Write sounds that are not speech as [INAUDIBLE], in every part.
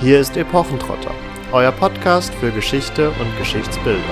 Hier ist Epochentrotter, euer Podcast für Geschichte und Geschichtsbildung.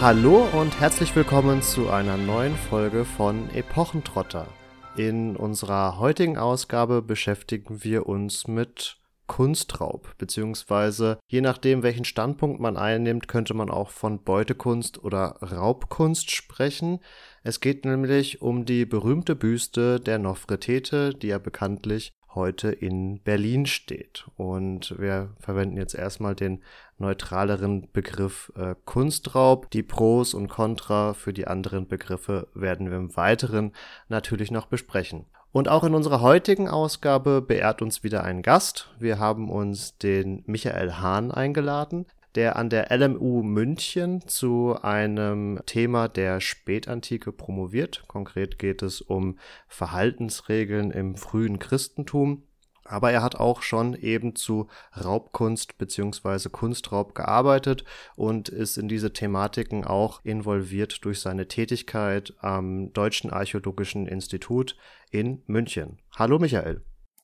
Hallo und herzlich willkommen zu einer neuen Folge von Epochentrotter. In unserer heutigen Ausgabe beschäftigen wir uns mit Kunstraub, beziehungsweise je nachdem, welchen Standpunkt man einnimmt, könnte man auch von Beutekunst oder Raubkunst sprechen. Es geht nämlich um die berühmte Büste der Nofretete, die ja bekanntlich heute in Berlin steht. Und wir verwenden jetzt erstmal den neutraleren Begriff äh, Kunstraub. Die Pros und Contra für die anderen Begriffe werden wir im Weiteren natürlich noch besprechen. Und auch in unserer heutigen Ausgabe beehrt uns wieder ein Gast. Wir haben uns den Michael Hahn eingeladen, der an der LMU München zu einem Thema der Spätantike promoviert. Konkret geht es um Verhaltensregeln im frühen Christentum. Aber er hat auch schon eben zu Raubkunst bzw. Kunstraub gearbeitet und ist in diese Thematiken auch involviert durch seine Tätigkeit am Deutschen Archäologischen Institut in München. Hallo Michael.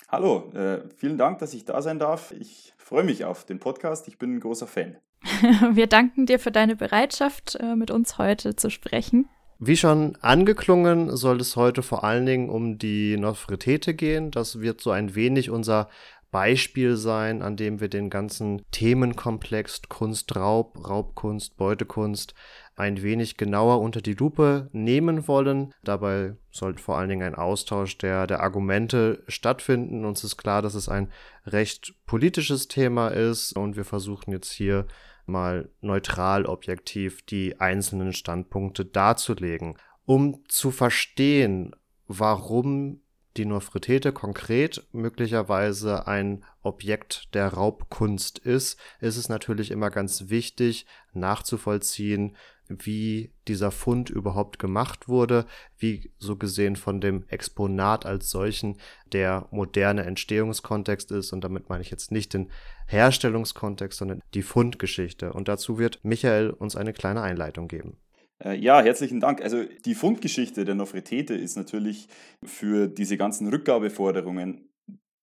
Hallo, äh, vielen Dank, dass ich da sein darf. Ich freue mich auf den Podcast. Ich bin ein großer Fan. [LAUGHS] Wir danken dir für deine Bereitschaft, äh, mit uns heute zu sprechen. Wie schon angeklungen, soll es heute vor allen Dingen um die Nofretete gehen. Das wird so ein wenig unser Beispiel sein, an dem wir den ganzen Themenkomplex Kunstraub, Raubkunst, Beutekunst ein wenig genauer unter die Lupe nehmen wollen. Dabei sollte vor allen Dingen ein Austausch der, der Argumente stattfinden. Uns ist klar, dass es ein recht politisches Thema ist und wir versuchen jetzt hier mal neutral objektiv die einzelnen Standpunkte darzulegen, um zu verstehen, warum die Nofretete konkret möglicherweise ein Objekt der Raubkunst ist, ist es natürlich immer ganz wichtig nachzuvollziehen, wie dieser Fund überhaupt gemacht wurde, wie so gesehen von dem Exponat als solchen der moderne Entstehungskontext ist. Und damit meine ich jetzt nicht den Herstellungskontext, sondern die Fundgeschichte. Und dazu wird Michael uns eine kleine Einleitung geben. Äh, ja, herzlichen Dank. Also die Fundgeschichte der Nofretete ist natürlich für diese ganzen Rückgabeforderungen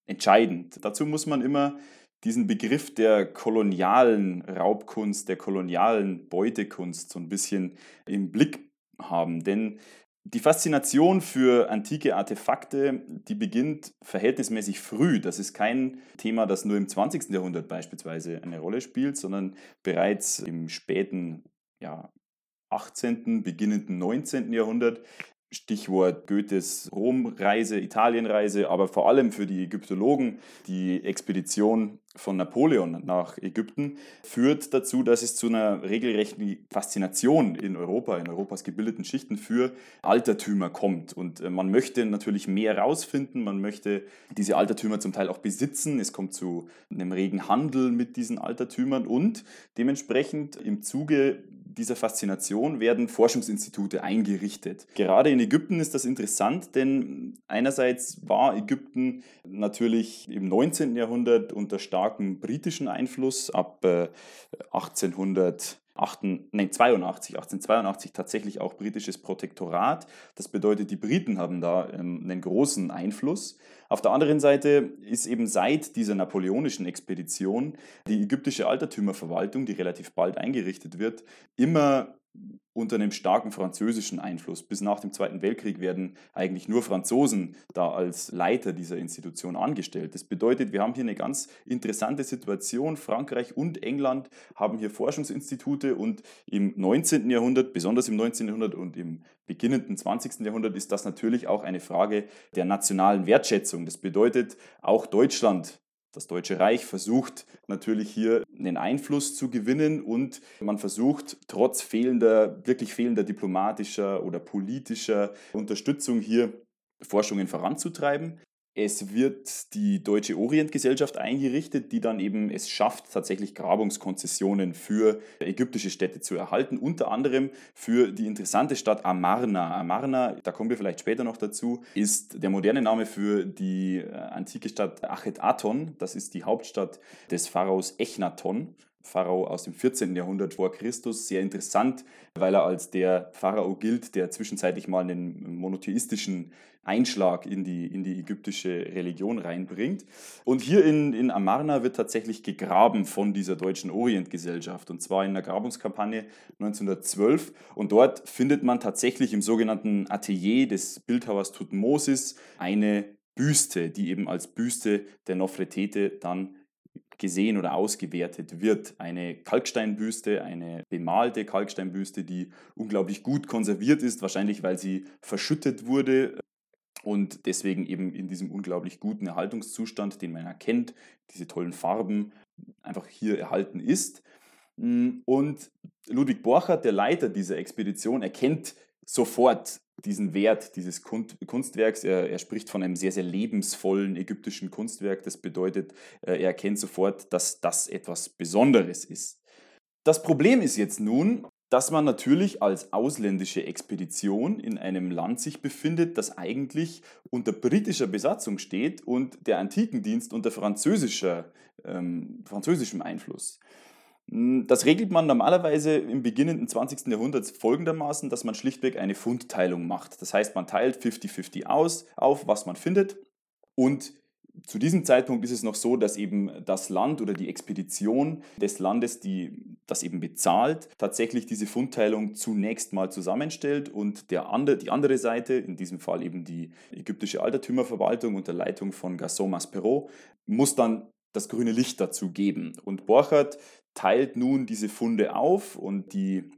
entscheidend. Dazu muss man immer diesen Begriff der kolonialen Raubkunst, der kolonialen Beutekunst so ein bisschen im Blick haben. Denn die Faszination für antike Artefakte, die beginnt verhältnismäßig früh. Das ist kein Thema, das nur im 20. Jahrhundert beispielsweise eine Rolle spielt, sondern bereits im späten ja, 18., beginnenden 19. Jahrhundert Stichwort Goethes Romreise, Italienreise, aber vor allem für die Ägyptologen die Expedition von Napoleon nach Ägypten führt dazu, dass es zu einer regelrechten Faszination in Europa, in Europas gebildeten Schichten für Altertümer kommt. Und äh, man möchte natürlich mehr rausfinden, man möchte diese Altertümer zum Teil auch besitzen. Es kommt zu einem regen Handel mit diesen Altertümern und dementsprechend im Zuge dieser Faszination werden Forschungsinstitute eingerichtet. Gerade in Ägypten ist das interessant, denn einerseits war Ägypten natürlich im 19. Jahrhundert unter starkem britischen Einfluss ab 1800 äh, 1882, 1882 tatsächlich auch britisches Protektorat. Das bedeutet, die Briten haben da ähm, einen großen Einfluss. Auf der anderen Seite ist eben seit dieser napoleonischen Expedition die ägyptische Altertümerverwaltung, die relativ bald eingerichtet wird, immer unter einem starken französischen Einfluss. Bis nach dem Zweiten Weltkrieg werden eigentlich nur Franzosen da als Leiter dieser Institution angestellt. Das bedeutet, wir haben hier eine ganz interessante Situation. Frankreich und England haben hier Forschungsinstitute und im 19. Jahrhundert, besonders im 19. Jahrhundert und im beginnenden 20. Jahrhundert ist das natürlich auch eine Frage der nationalen Wertschätzung. Das bedeutet, auch Deutschland das Deutsche Reich versucht natürlich hier einen Einfluss zu gewinnen und man versucht trotz fehlender, wirklich fehlender diplomatischer oder politischer Unterstützung hier Forschungen voranzutreiben. Es wird die Deutsche Orientgesellschaft eingerichtet, die dann eben es schafft, tatsächlich Grabungskonzessionen für ägyptische Städte zu erhalten, unter anderem für die interessante Stadt Amarna. Amarna, da kommen wir vielleicht später noch dazu, ist der moderne Name für die äh, antike Stadt Achet Aton. Das ist die Hauptstadt des Pharaos Echnaton. Pharao aus dem 14. Jahrhundert vor Christus. Sehr interessant, weil er als der Pharao gilt, der zwischenzeitlich mal einen monotheistischen Einschlag in die, in die ägyptische Religion reinbringt. Und hier in, in Amarna wird tatsächlich gegraben von dieser deutschen Orientgesellschaft und zwar in der Grabungskampagne 1912. Und dort findet man tatsächlich im sogenannten Atelier des Bildhauers Tutmosis eine Büste, die eben als Büste der Nofretete dann gesehen oder ausgewertet wird. Eine Kalksteinbüste, eine bemalte Kalksteinbüste, die unglaublich gut konserviert ist, wahrscheinlich weil sie verschüttet wurde und deswegen eben in diesem unglaublich guten Erhaltungszustand, den man erkennt, diese tollen Farben einfach hier erhalten ist. Und Ludwig Borchardt, der Leiter dieser Expedition, erkennt sofort diesen Wert dieses Kunstwerks. Er, er, spricht von einem sehr, sehr lebensvollen ägyptischen Kunstwerk. Das bedeutet, äh, er erkennt sofort, dass das etwas Besonderes ist. Das Problem ist jetzt nun, dass man natürlich als ausländische Expedition in einem Land sich befindet, das eigentlich unter britischer Besatzung steht und der Antikendienst unter französischer, ähm, französischem Einfluss. Hm, das regelt man normalerweise im beginnenden 20. Jahrhundert folgendermaßen, dass man schlichtweg eine Fundteilung macht. Das heißt, man teilt 50-50 aus, auf, was man findet. Und zu diesem Zeitpunkt ist es noch so, dass eben das Land oder die Expedition des Landes, die das eben bezahlt, tatsächlich diese Fundteilung zunächst mal zusammenstellt und der andere, die andere Seite, in diesem Fall eben die ägyptische Altertümerverwaltung unter Leitung von Gaston Maspereau, muss dann das grüne Licht dazu geben. Und Borchardt teilt nun diese Funde auf und die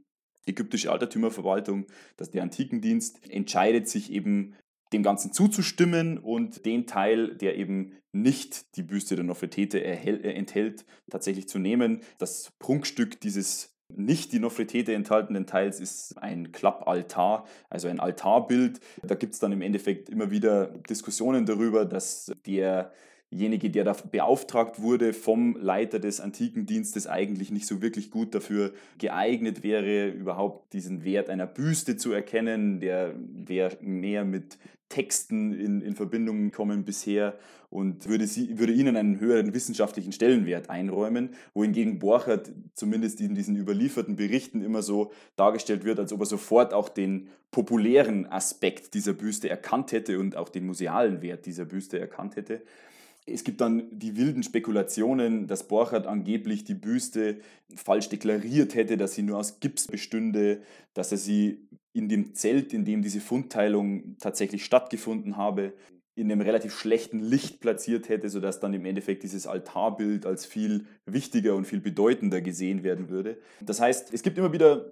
ägyptische Altertümerverwaltung, das der Antikendienst, entscheidet sich eben dem Ganzen zuzustimmen und den Teil, der eben nicht die Büste der Nofretete äh, enthält, tatsächlich zu nehmen. Das Prunkstück dieses nicht die Nofretete enthaltenen Teils ist ein Klappaltar, also ein Altarbild. Da gibt es dann im Endeffekt immer wieder Diskussionen darüber, dass der derjenige, der da beauftragt wurde vom Leiter des Antikendienstes, eigentlich nicht so wirklich gut dafür geeignet wäre, überhaupt diesen Wert einer Büste zu erkennen. Der wäre mehr mit Texten in, in Verbindung kommen bisher und würde, sie, würde ihnen einen höheren wissenschaftlichen Stellenwert einräumen, wohingegen Borchert zumindest in diesen überlieferten Berichten immer so dargestellt wird, als ob er sofort auch den populären Aspekt dieser Büste erkannt hätte und auch den musealen Wert dieser Büste erkannt hätte. Es gibt dann die wilden Spekulationen, dass Borchardt angeblich die Büste falsch deklariert hätte, dass sie nur aus Gips bestünde, dass er sie in dem Zelt, in dem diese Fundteilung tatsächlich stattgefunden habe, in einem relativ schlechten Licht platziert hätte, sodass dann im Endeffekt dieses Altarbild als viel wichtiger und viel bedeutender gesehen werden würde. Das heißt, es gibt immer wieder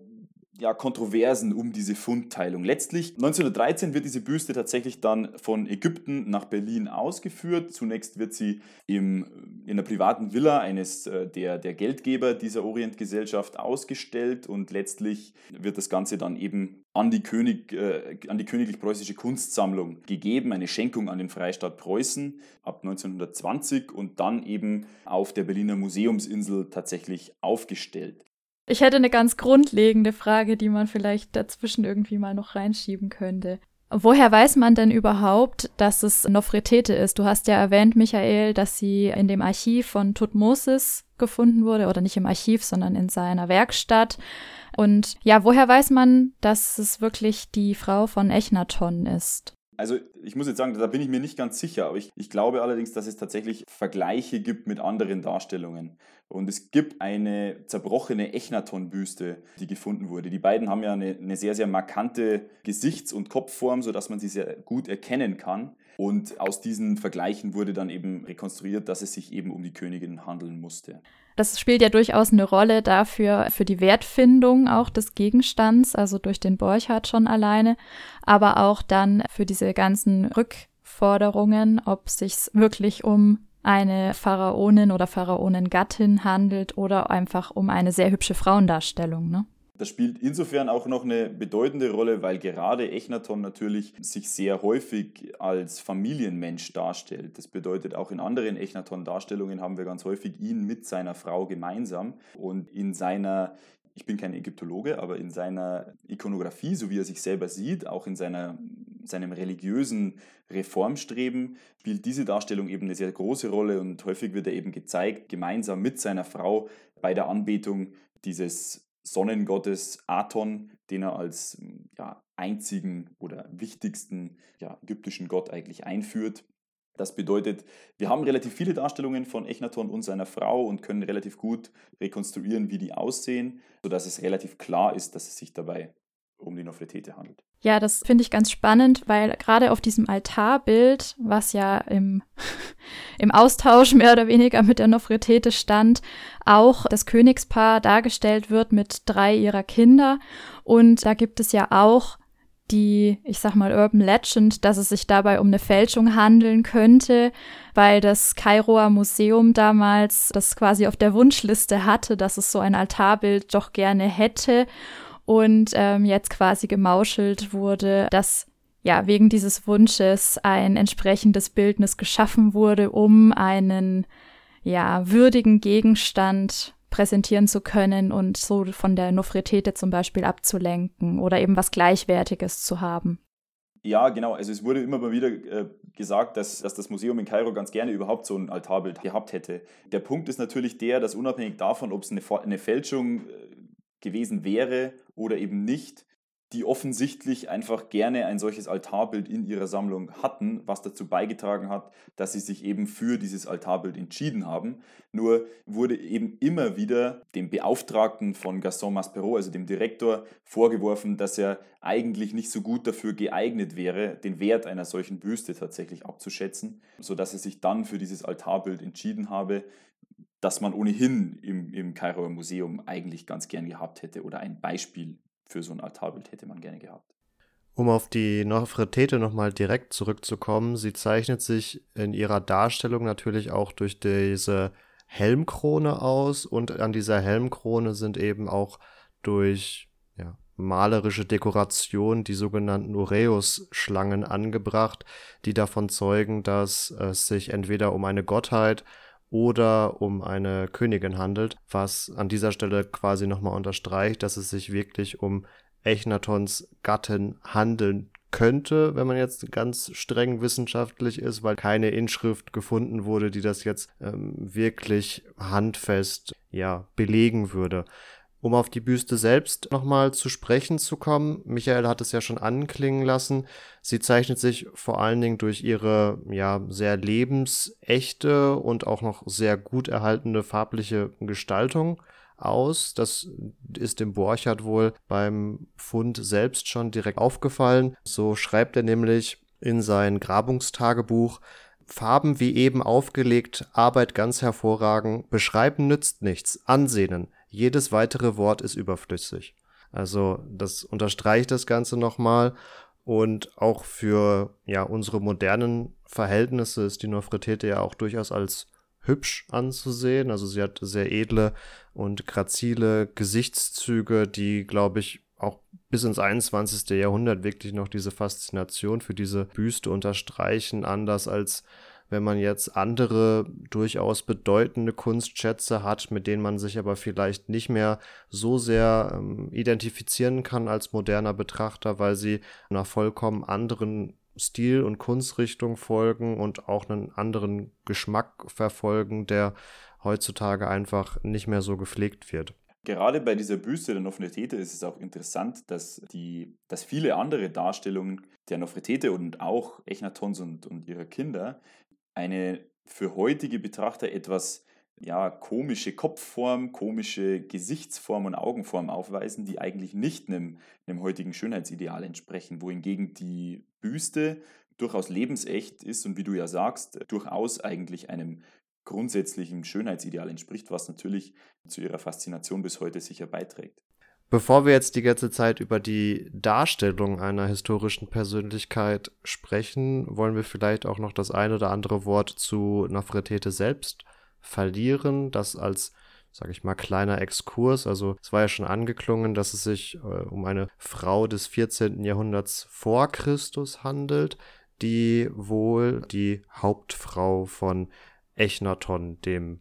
ja, Kontroversen um diese Fundteilung. Letztlich 1913 wird diese Büste tatsächlich dann von Ägypten nach Berlin ausgeführt. Zunächst wird sie im, in einer privaten Villa eines äh, der, der Geldgeber dieser Orientgesellschaft ausgestellt und letztlich wird das Ganze dann eben an die, König, äh, an die königlich-preußische Kunstsammlung gegeben, eine Schenkung an den Freistaat Preußen ab 1920 und dann eben auf der Berliner Museumsinsel tatsächlich aufgestellt. Ich hätte eine ganz grundlegende Frage, die man vielleicht dazwischen irgendwie mal noch reinschieben könnte. Woher weiß man denn überhaupt, dass es Nofretete ist? Du hast ja erwähnt, Michael, dass sie in dem Archiv von Tutmosis gefunden wurde, oder nicht im Archiv, sondern in seiner Werkstatt. Und ja, woher weiß man, dass es wirklich die Frau von Echnaton ist? Also ich muss jetzt sagen, da bin ich mir nicht ganz sicher, aber ich, ich glaube allerdings, dass es tatsächlich Vergleiche gibt mit anderen Darstellungen. Und es gibt eine zerbrochene Echnaton-Büste, die gefunden wurde. Die beiden haben ja eine, eine sehr, sehr markante Gesichts- und Kopfform, sodass man sie sehr gut erkennen kann. Und aus diesen Vergleichen wurde dann eben rekonstruiert, dass es sich eben um die Königin handeln musste. Das spielt ja durchaus eine Rolle dafür, für die Wertfindung auch des Gegenstands, also durch den Borchardt schon alleine, aber auch dann für diese ganzen Rückforderungen, ob es sich wirklich um eine Pharaonin oder Pharaonengattin handelt oder einfach um eine sehr hübsche Frauendarstellung. Ne? Das spielt insofern auch noch eine bedeutende Rolle, weil gerade Echnaton natürlich sich sehr häufig als Familienmensch darstellt. Das bedeutet, auch in anderen Echnaton-Darstellungen haben wir ganz häufig ihn mit seiner Frau gemeinsam und in seiner ich bin kein Ägyptologe, aber in seiner Ikonografie, so wie er sich selber sieht, auch in seiner seinem religiösen Reformstreben spielt diese Darstellung eben eine sehr große Rolle und häufig wird er eben gezeigt, gemeinsam mit seiner Frau bei der Anbetung dieses Sonnengottes Aton, den er als ja, einzigen oder wichtigsten ja, ägyptischen Gott eigentlich einführt. Das bedeutet, wir haben relativ viele Darstellungen von Echnaton und seiner Frau und können relativ gut rekonstruieren, wie die aussehen, sodass es relativ klar ist, dass es sich dabei um die Nofretete handelt. Ja, das finde ich ganz spannend, weil gerade auf diesem Altarbild, was ja im, [LAUGHS] im Austausch mehr oder weniger mit der Nofretete stand, auch das Königspaar dargestellt wird mit drei ihrer Kinder. Und da gibt es ja auch die, ich sag mal, Urban Legend, dass es sich dabei um eine Fälschung handeln könnte, weil das Kairoer Museum damals das quasi auf der Wunschliste hatte, dass es so ein Altarbild doch gerne hätte und ähm, jetzt quasi gemauschelt wurde, dass ja wegen dieses Wunsches ein entsprechendes Bildnis geschaffen wurde, um einen ja würdigen Gegenstand präsentieren zu können und so von der Nofretete zum Beispiel abzulenken oder eben was Gleichwertiges zu haben. Ja, genau. Also es wurde immer mal wieder äh, gesagt, dass, dass das Museum in Kairo ganz gerne überhaupt so ein Altarbild gehabt hätte. Der Punkt ist natürlich der, dass unabhängig davon, ob es eine, eine Fälschung äh, gewesen wäre oder eben nicht, die offensichtlich einfach gerne ein solches Altarbild in ihrer Sammlung hatten, was dazu beigetragen hat, dass sie sich eben für dieses Altarbild entschieden haben. Nur wurde eben immer wieder dem Beauftragten von Gaston Maspero, also dem Direktor, vorgeworfen, dass er eigentlich nicht so gut dafür geeignet wäre, den Wert einer solchen Büste tatsächlich abzuschätzen, sodass er sich dann für dieses Altarbild entschieden habe, das man ohnehin im, im Kairoer Museum eigentlich ganz gern gehabt hätte oder ein Beispiel für so ein Altarbild hätte man gerne gehabt. Um auf die Nofretete nochmal direkt zurückzukommen, sie zeichnet sich in ihrer Darstellung natürlich auch durch diese Helmkrone aus und an dieser Helmkrone sind eben auch durch ja, malerische Dekoration die sogenannten Ureus-Schlangen angebracht, die davon zeugen, dass es sich entweder um eine Gottheit oder um eine Königin handelt, was an dieser Stelle quasi nochmal unterstreicht, dass es sich wirklich um Echnatons Gattin handeln könnte, wenn man jetzt ganz streng wissenschaftlich ist, weil keine Inschrift gefunden wurde, die das jetzt ähm, wirklich handfest ja belegen würde. Um auf die Büste selbst nochmal zu sprechen zu kommen, Michael hat es ja schon anklingen lassen, sie zeichnet sich vor allen Dingen durch ihre ja sehr lebensechte und auch noch sehr gut erhaltene farbliche Gestaltung aus. Das ist dem Borchardt wohl beim Fund selbst schon direkt aufgefallen. So schreibt er nämlich in sein Grabungstagebuch, Farben wie eben aufgelegt, Arbeit ganz hervorragend, beschreiben nützt nichts, ansehnen, jedes weitere Wort ist überflüssig. Also das unterstreicht das Ganze nochmal. Und auch für ja, unsere modernen Verhältnisse ist die Nofretete ja auch durchaus als hübsch anzusehen. Also sie hat sehr edle und grazile Gesichtszüge, die, glaube ich, auch bis ins 21. Jahrhundert wirklich noch diese Faszination für diese Büste unterstreichen, anders als wenn man jetzt andere durchaus bedeutende Kunstschätze hat, mit denen man sich aber vielleicht nicht mehr so sehr ähm, identifizieren kann als moderner Betrachter, weil sie einer vollkommen anderen Stil- und Kunstrichtung folgen und auch einen anderen Geschmack verfolgen, der heutzutage einfach nicht mehr so gepflegt wird. Gerade bei dieser Büste der Nofretete ist es auch interessant, dass, die, dass viele andere Darstellungen der Nofretete und auch Echnatons und, und ihrer Kinder eine für heutige Betrachter etwas ja, komische Kopfform, komische Gesichtsform und Augenform aufweisen, die eigentlich nicht einem, einem heutigen Schönheitsideal entsprechen, wohingegen die Büste durchaus lebensecht ist und wie du ja sagst, durchaus eigentlich einem grundsätzlichen Schönheitsideal entspricht, was natürlich zu ihrer Faszination bis heute sicher beiträgt. Bevor wir jetzt die ganze Zeit über die Darstellung einer historischen Persönlichkeit sprechen, wollen wir vielleicht auch noch das ein oder andere Wort zu Nofretete selbst verlieren, das als sage ich mal, kleiner Exkurs. Also es war ja schon angeklungen, dass es sich äh, um eine Frau des 14. Jahrhunderts vor Christus handelt, die wohl die Hauptfrau von Echnaton, dem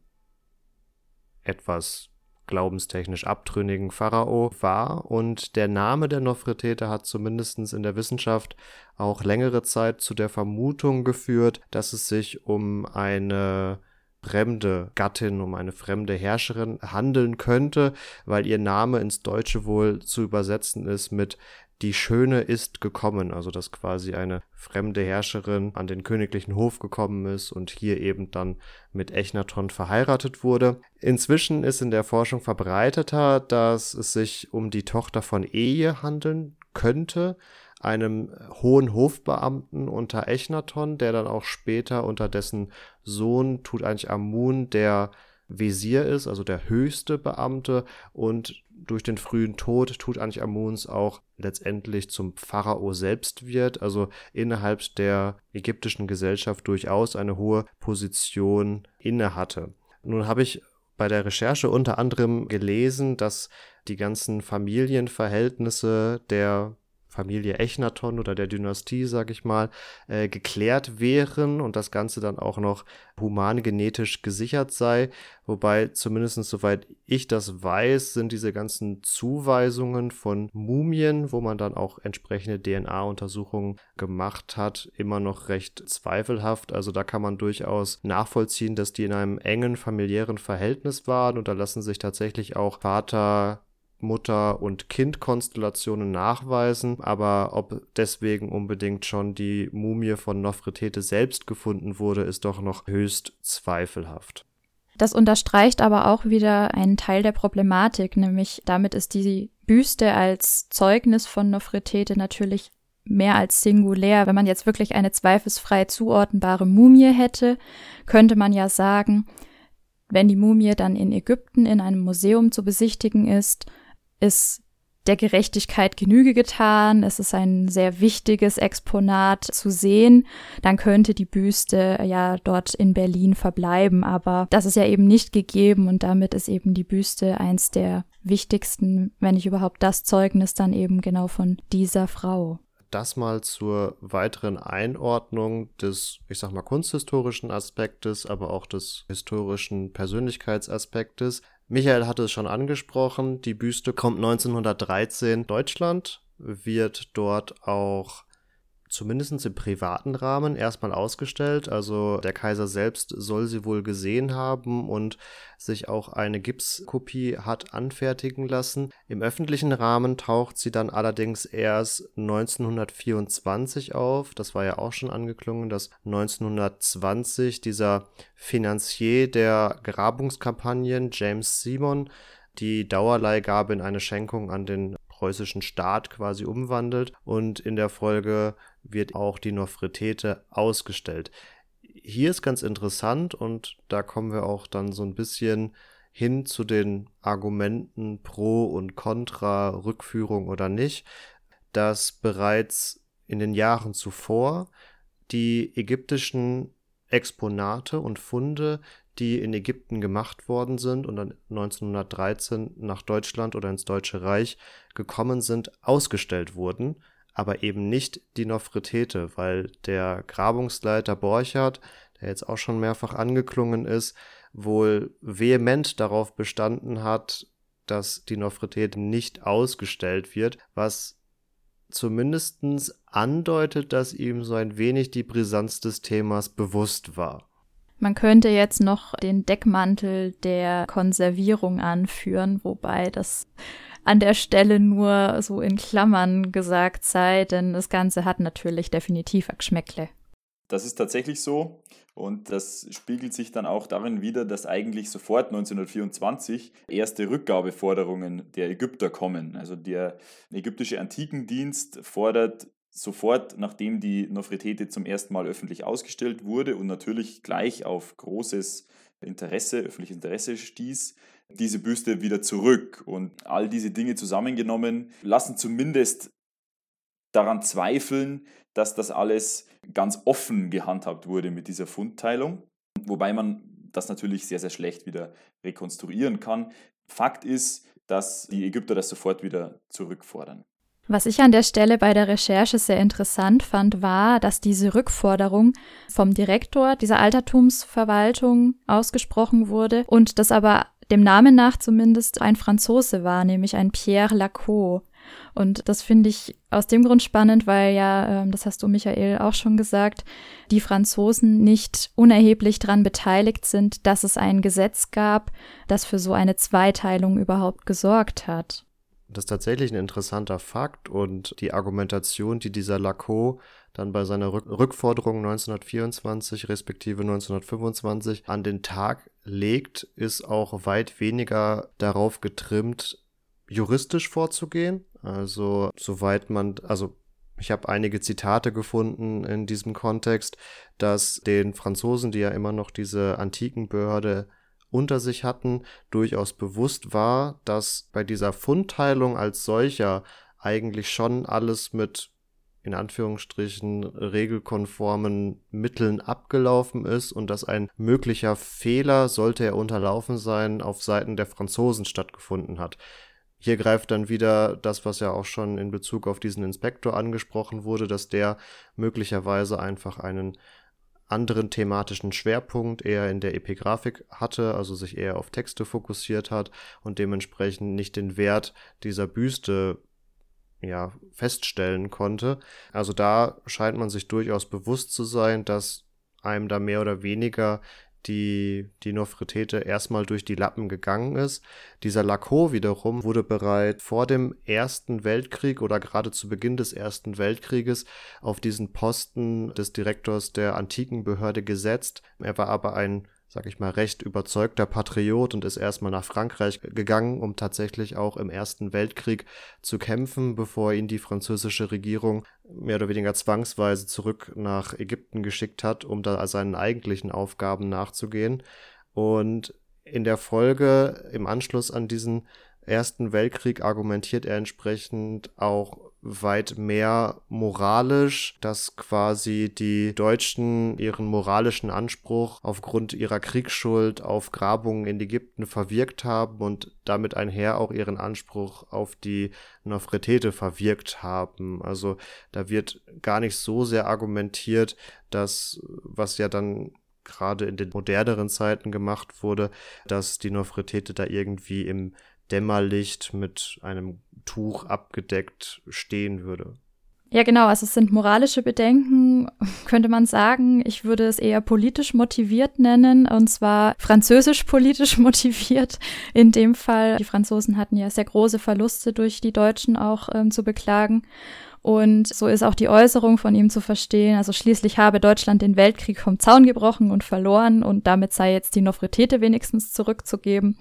etwas glaubenstechnisch abtrünnigen Pharao war. Und der Name der Nofretete hat zumindest in der Wissenschaft auch längere Zeit zu der Vermutung geführt, dass es sich um eine fremde Gattin, um eine fremde Herrscherin handeln könnte, weil ihr Name ins Deutsche wohl zu übersetzen ist mit die Schöne ist gekommen, also dass quasi eine fremde Herrscherin an den königlichen Hof gekommen ist und hier eben dann mit Echnaton verheiratet wurde. Inzwischen ist in der Forschung verbreiteter, dass es sich um die Tochter von Ehe handeln könnte, einem hohen Hofbeamten unter Echnaton, der dann auch später unter dessen Sohn Tutanchamun der Wesir ist, also der höchste Beamte und durch den frühen Tod Tutanchamuns auch letztendlich zum Pharao selbst wird, also innerhalb der ägyptischen Gesellschaft durchaus eine hohe Position innehatte. Nun habe ich bei der Recherche unter anderem gelesen, dass die ganzen Familienverhältnisse der Familie Echnaton oder der Dynastie, sag ich mal, äh, geklärt wären und das Ganze dann auch noch humangenetisch gesichert sei. Wobei, zumindest soweit ich das weiß, sind diese ganzen Zuweisungen von Mumien, wo man dann auch entsprechende DNA-Untersuchungen gemacht hat, immer noch recht zweifelhaft. Also da kann man durchaus nachvollziehen, dass die in einem engen familiären Verhältnis waren und da lassen sich tatsächlich auch Vater, Mutter- und Kind-Konstellationen nachweisen, aber ob deswegen unbedingt schon die Mumie von Nofretete selbst gefunden wurde, ist doch noch höchst zweifelhaft. Das unterstreicht aber auch wieder einen Teil der Problematik, nämlich damit ist die Büste als Zeugnis von Nofretete natürlich mehr als singulär. Wenn man jetzt wirklich eine zweifelsfrei zuordnbare Mumie hätte, könnte man ja sagen, wenn die Mumie dann in Ägypten in einem Museum zu besichtigen ist, ist der Gerechtigkeit Genüge getan, es ist ein sehr wichtiges Exponat zu sehen, dann könnte die Büste ja dort in Berlin verbleiben, aber das ist ja eben nicht gegeben und damit ist eben die Büste eins der wichtigsten, wenn nicht überhaupt das Zeugnis dann eben genau von dieser Frau. Das mal zur weiteren Einordnung des, ich sag mal, kunsthistorischen Aspektes, aber auch des historischen Persönlichkeitsaspektes. Michael hatte es schon angesprochen, die Büste kommt 1913 Deutschland, wird dort auch zumindest im privaten Rahmen erstmal ausgestellt. Also der Kaiser selbst soll sie wohl gesehen haben und sich auch eine Gipskopie hat anfertigen lassen. Im öffentlichen Rahmen taucht sie dann allerdings erst 1924 auf. Das war ja auch schon angeklungen, dass 1920 dieser Finanzier der Grabungskampagnen James Simon die Dauerleihgabe in eine Schenkung an den preußischen Staat quasi umwandelt und in der Folge wird auch die Nofretete ausgestellt. Hier ist ganz interessant und da kommen wir auch dann so ein bisschen hin zu den Argumenten pro und contra Rückführung oder nicht, dass bereits in den Jahren zuvor die ägyptischen Exponate und Funde, die in Ägypten gemacht worden sind und dann 1913 nach Deutschland oder ins Deutsche Reich gekommen sind, ausgestellt wurden aber eben nicht die Nofretete, weil der Grabungsleiter Borchardt, der jetzt auch schon mehrfach angeklungen ist, wohl vehement darauf bestanden hat, dass die Nofretete nicht ausgestellt wird, was zumindest andeutet, dass ihm so ein wenig die Brisanz des Themas bewusst war. Man könnte jetzt noch den Deckmantel der Konservierung anführen, wobei das an der Stelle nur so in Klammern gesagt sei, denn das Ganze hat natürlich definitiv ein Geschmäckle. Das ist tatsächlich so und das spiegelt sich dann auch darin wider, dass eigentlich sofort 1924 erste Rückgabeforderungen der Ägypter kommen. Also der ägyptische Antikendienst fordert sofort, nachdem die Nofretete zum ersten Mal öffentlich ausgestellt wurde und natürlich gleich auf großes Interesse, öffentliches Interesse stieß, diese Büste wieder zurück. Und all diese Dinge zusammengenommen lassen zumindest daran zweifeln, dass das alles ganz offen gehandhabt wurde mit dieser Fundteilung. Wobei man das natürlich sehr, sehr schlecht wieder rekonstruieren kann. Fakt ist, dass die Ägypter das sofort wieder zurückfordern. Was ich an der Stelle bei der Recherche sehr interessant fand, war, dass diese Rückforderung vom Direktor dieser Altertumsverwaltung ausgesprochen wurde und das aber dem Namen nach zumindest ein Franzose war, nämlich ein Pierre Lacot. Und das finde ich aus dem Grund spannend, weil ja, ähm, das hast du Michael auch schon gesagt, die Franzosen nicht unerheblich daran beteiligt sind, dass es ein Gesetz gab, das für so eine Zweiteilung überhaupt gesorgt hat. Das ist tatsächlich ein interessanter Fakt und die Argumentation, die dieser Lacot dann bei seiner Rück Rückforderung 1924 respektive 1925 an den Tag legt, ist auch weit weniger darauf getrimmt, juristisch vorzugehen. Also soweit man, also ich habe einige Zitate gefunden in diesem Kontext, dass den Franzosen, die ja immer noch diese antiken Behörde unter sich hatten, durchaus bewusst war, dass bei dieser Fundteilung als solcher eigentlich schon alles mit in Anführungsstrichen regelkonformen Mitteln abgelaufen ist und dass ein möglicher Fehler, sollte er unterlaufen sein, auf Seiten der Franzosen stattgefunden hat. Hier greift dann wieder das, was ja auch schon in Bezug auf diesen Inspektor angesprochen wurde, dass der möglicherweise einfach einen anderen thematischen Schwerpunkt eher in der Epigraphik hatte, also sich eher auf Texte fokussiert hat und dementsprechend nicht den Wert dieser Büste ja feststellen konnte. Also da scheint man sich durchaus bewusst zu sein, dass einem da mehr oder weniger die, die Nofretete erstmal durch die Lappen gegangen ist. Dieser Lacot wiederum wurde bereits vor dem Ersten Weltkrieg oder gerade zu Beginn des Ersten Weltkrieges auf diesen Posten des Direktors der Antikenbehörde gesetzt. Er war aber ein sag ich mal, recht überzeugter Patriot und ist erstmal nach Frankreich gegangen, um tatsächlich auch im Ersten Weltkrieg zu kämpfen, bevor ihn die französische Regierung mehr oder weniger zwangsweise zurück nach Ägypten geschickt hat, um da seinen eigentlichen Aufgaben nachzugehen. Und in der Folge, im Anschluss an diesen Ersten Weltkrieg argumentiert er entsprechend auch weit mehr moralisch, dass quasi die Deutschen ihren moralischen Anspruch aufgrund ihrer Kriegsschuld auf Grabungen in Ägypten verwirkt haben und damit einher auch ihren Anspruch auf die Nofretete verwirkt haben. Also da wird gar nicht so sehr argumentiert, dass was ja dann gerade in den moderneren Zeiten gemacht wurde, dass die Nofretete da irgendwie im Dämmerlicht mit einem Tuch abgedeckt stehen würde. Ja, genau. Also es sind moralische Bedenken, [LAUGHS] könnte man sagen. Ich würde es eher politisch motiviert nennen, und zwar französisch politisch [LAUGHS] motiviert. In dem Fall, die Franzosen hatten ja sehr große Verluste durch die Deutschen auch ähm, zu beklagen. Und so ist auch die Äußerung von ihm zu verstehen. Also schließlich habe Deutschland den Weltkrieg vom Zaun gebrochen und verloren und damit sei jetzt die Nofretete wenigstens zurückzugeben.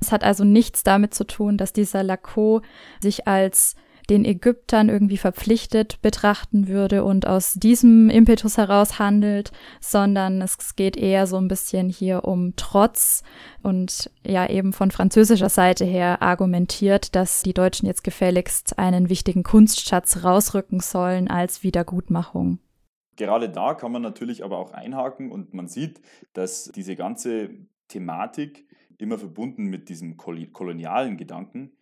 Es hat also nichts damit zu tun, dass dieser Lacot sich als den Ägyptern irgendwie verpflichtet betrachten würde und aus diesem Impetus heraus handelt, sondern es geht eher so ein bisschen hier um Trotz und ja eben von französischer Seite her argumentiert, dass die Deutschen jetzt gefälligst einen wichtigen Kunstschatz rausrücken sollen als Wiedergutmachung. Gerade da kann man natürlich aber auch einhaken und man sieht, dass diese ganze Thematik immer verbunden mit diesem kolonialen Gedanken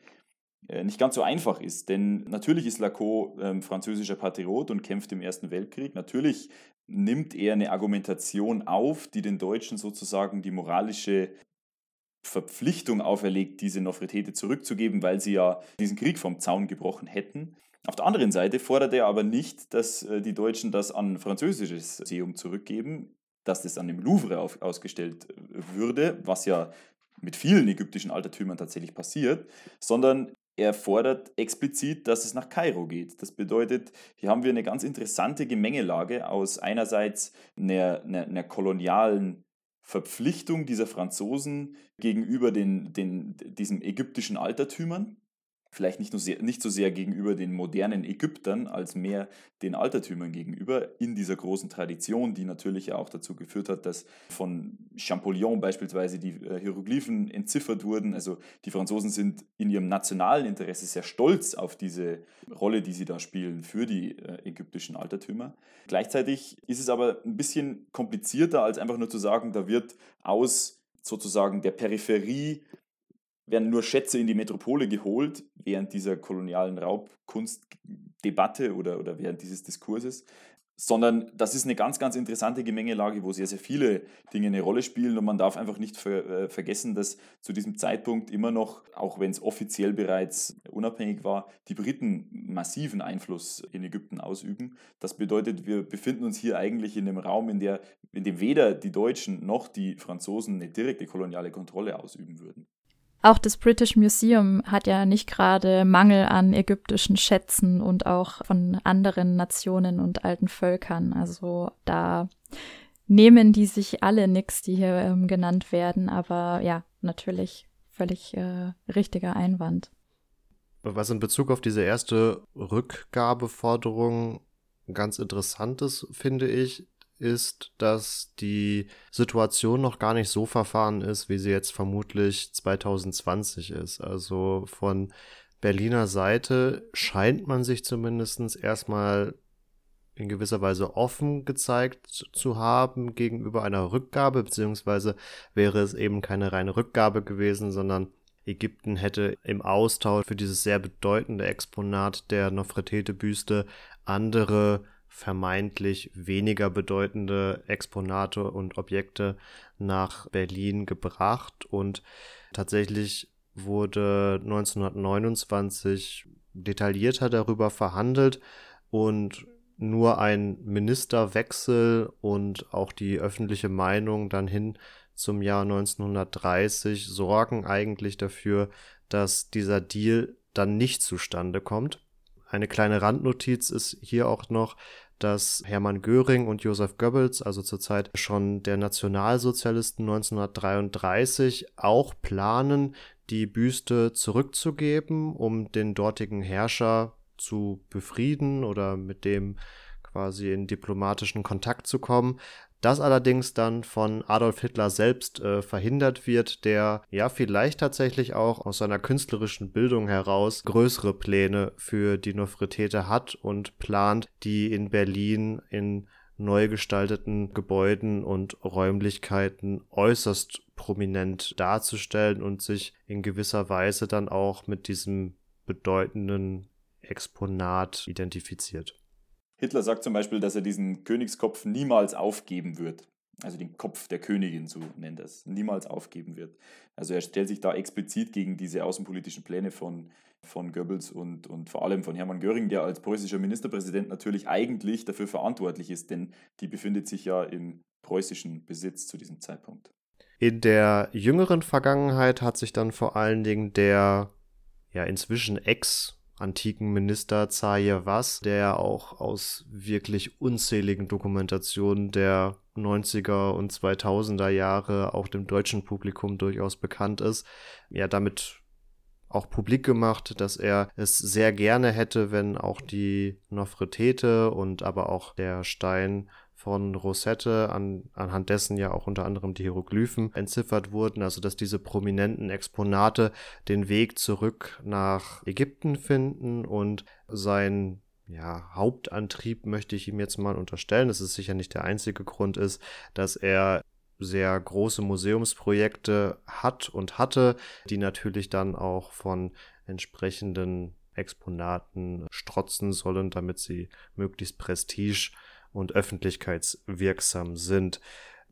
nicht ganz so einfach ist. Denn natürlich ist Lacot ähm, französischer Patriot und kämpft im Ersten Weltkrieg. Natürlich nimmt er eine Argumentation auf, die den Deutschen sozusagen die moralische Verpflichtung auferlegt, diese Nofretete zurückzugeben, weil sie ja diesen Krieg vom Zaun gebrochen hätten. Auf der anderen Seite fordert er aber nicht, dass äh, die Deutschen das an französisches Museum zurückgeben, dass das an dem Louvre auf, ausgestellt äh, würde, was ja mit vielen ägyptischen Altertümern tatsächlich passiert, sondern er fordert explizit, dass es nach Kairo geht. Das bedeutet, hier haben wir eine ganz interessante Gemengelage aus einerseits einer, einer, einer kolonialen Verpflichtung dieser Franzosen gegenüber den, den, diesem ägyptischen Altertümern, vielleicht nicht, nur sehr, nicht so sehr gegenüber den modernen Ägyptern, als mehr den Altertümern gegenüber in dieser großen Tradition, die natürlich ja auch dazu geführt hat, dass von Champollion beispielsweise die äh, Hieroglyphen entziffert wurden. Also die Franzosen sind in ihrem nationalen Interesse sehr stolz auf diese Rolle, die sie da spielen für die äh, ägyptischen Altertümer. Gleichzeitig ist es aber ein bisschen komplizierter, als einfach nur zu sagen, da wird aus sozusagen der Peripherie werden nur Schätze in die Metropole geholt während dieser kolonialen Raubkunstdebatte oder, oder während dieses Diskurses, sondern das ist eine ganz, ganz interessante Gemengelage, wo sehr, sehr viele Dinge eine Rolle spielen und man darf einfach nicht ver äh, vergessen, dass zu diesem Zeitpunkt immer noch, auch wenn es offiziell bereits unabhängig war, die Briten massiven Einfluss in Ägypten ausüben. Das bedeutet, wir befinden uns hier eigentlich in einem Raum, in, der, in dem weder die Deutschen noch die Franzosen eine direkte koloniale Kontrolle ausüben würden. Auch das British Museum hat ja nicht gerade Mangel an ägyptischen Schätzen und auch von anderen Nationen und alten Völkern. Also da nehmen die sich alle nichts, die hier ähm, genannt werden. Aber ja, natürlich völlig äh, richtiger Einwand. Was in Bezug auf diese erste Rückgabeforderung ganz interessant ist, finde ich, ist, dass die Situation noch gar nicht so verfahren ist, wie sie jetzt vermutlich 2020 ist. Also von Berliner Seite scheint man sich zumindest erstmal in gewisser Weise offen gezeigt zu haben gegenüber einer Rückgabe, beziehungsweise wäre es eben keine reine Rückgabe gewesen, sondern Ägypten hätte im Austausch für dieses sehr bedeutende Exponat der Nofretete-Büste andere vermeintlich weniger bedeutende Exponate und Objekte nach Berlin gebracht und tatsächlich wurde 1929 detaillierter darüber verhandelt und nur ein Ministerwechsel und auch die öffentliche Meinung dann hin zum Jahr 1930 sorgen eigentlich dafür, dass dieser Deal dann nicht zustande kommt. Eine kleine Randnotiz ist hier auch noch, dass Hermann Göring und Joseph Goebbels, also zur Zeit schon der Nationalsozialisten 1933, auch planen, die Büste zurückzugeben, um den dortigen Herrscher zu befrieden oder mit dem quasi in diplomatischen Kontakt zu kommen. Das allerdings dann von Adolf Hitler selbst äh, verhindert wird, der ja vielleicht tatsächlich auch aus seiner künstlerischen Bildung heraus größere Pläne für die Nofretete hat und plant, die in Berlin in neu gestalteten Gebäuden und Räumlichkeiten äußerst prominent darzustellen und sich in gewisser Weise dann auch mit diesem bedeutenden Exponat identifiziert. Hitler sagt zum Beispiel, dass er diesen Königskopf niemals aufgeben wird. Also den Kopf der Königin, so nennt er es, niemals aufgeben wird. Also er stellt sich da explizit gegen diese außenpolitischen Pläne von, von Goebbels und, und vor allem von Hermann Göring, der als preußischer Ministerpräsident natürlich eigentlich dafür verantwortlich ist, denn die befindet sich ja im preußischen Besitz zu diesem Zeitpunkt. In der jüngeren Vergangenheit hat sich dann vor allen Dingen der ja inzwischen Ex- antiken Minister Zaje Was, der auch aus wirklich unzähligen Dokumentationen der 90er und 2000er Jahre auch dem deutschen Publikum durchaus bekannt ist, ja damit auch publik gemacht, dass er es sehr gerne hätte, wenn auch die Nofretete und aber auch der Stein von Rosette, an, anhand dessen ja auch unter anderem die Hieroglyphen entziffert wurden, also dass diese prominenten Exponate den Weg zurück nach Ägypten finden und sein ja, Hauptantrieb möchte ich ihm jetzt mal unterstellen, dass es sicher nicht der einzige Grund ist, dass er sehr große Museumsprojekte hat und hatte, die natürlich dann auch von entsprechenden Exponaten strotzen sollen, damit sie möglichst prestige und öffentlichkeitswirksam sind.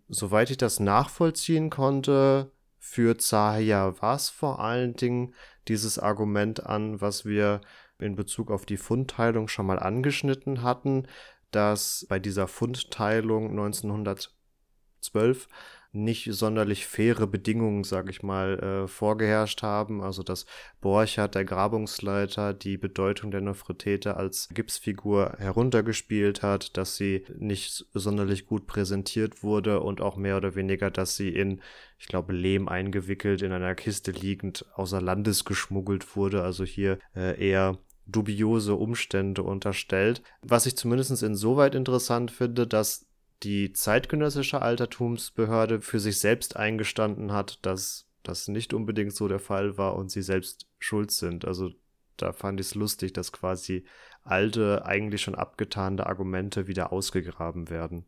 Soweit ich das nachvollziehen konnte, führt Zahia was vor allen Dingen dieses Argument an, was wir in Bezug auf die Fundteilung schon mal angeschnitten hatten, dass bei dieser Fundteilung 1912 nicht sonderlich faire Bedingungen, sage ich mal, äh, vorgeherrscht haben. Also dass Borchardt, der Grabungsleiter, die Bedeutung der Nofretete als Gipsfigur heruntergespielt hat, dass sie nicht sonderlich gut präsentiert wurde und auch mehr oder weniger, dass sie in, ich glaube, Lehm eingewickelt in einer Kiste liegend außer Landes geschmuggelt wurde. Also hier äh, eher dubiose Umstände unterstellt. Was ich zumindest insoweit interessant finde, dass die zeitgenössische Altertumsbehörde für sich selbst eingestanden hat, dass das nicht unbedingt so der Fall war und sie selbst schuld sind. Also da fand ich es lustig, dass quasi alte, eigentlich schon abgetane Argumente wieder ausgegraben werden.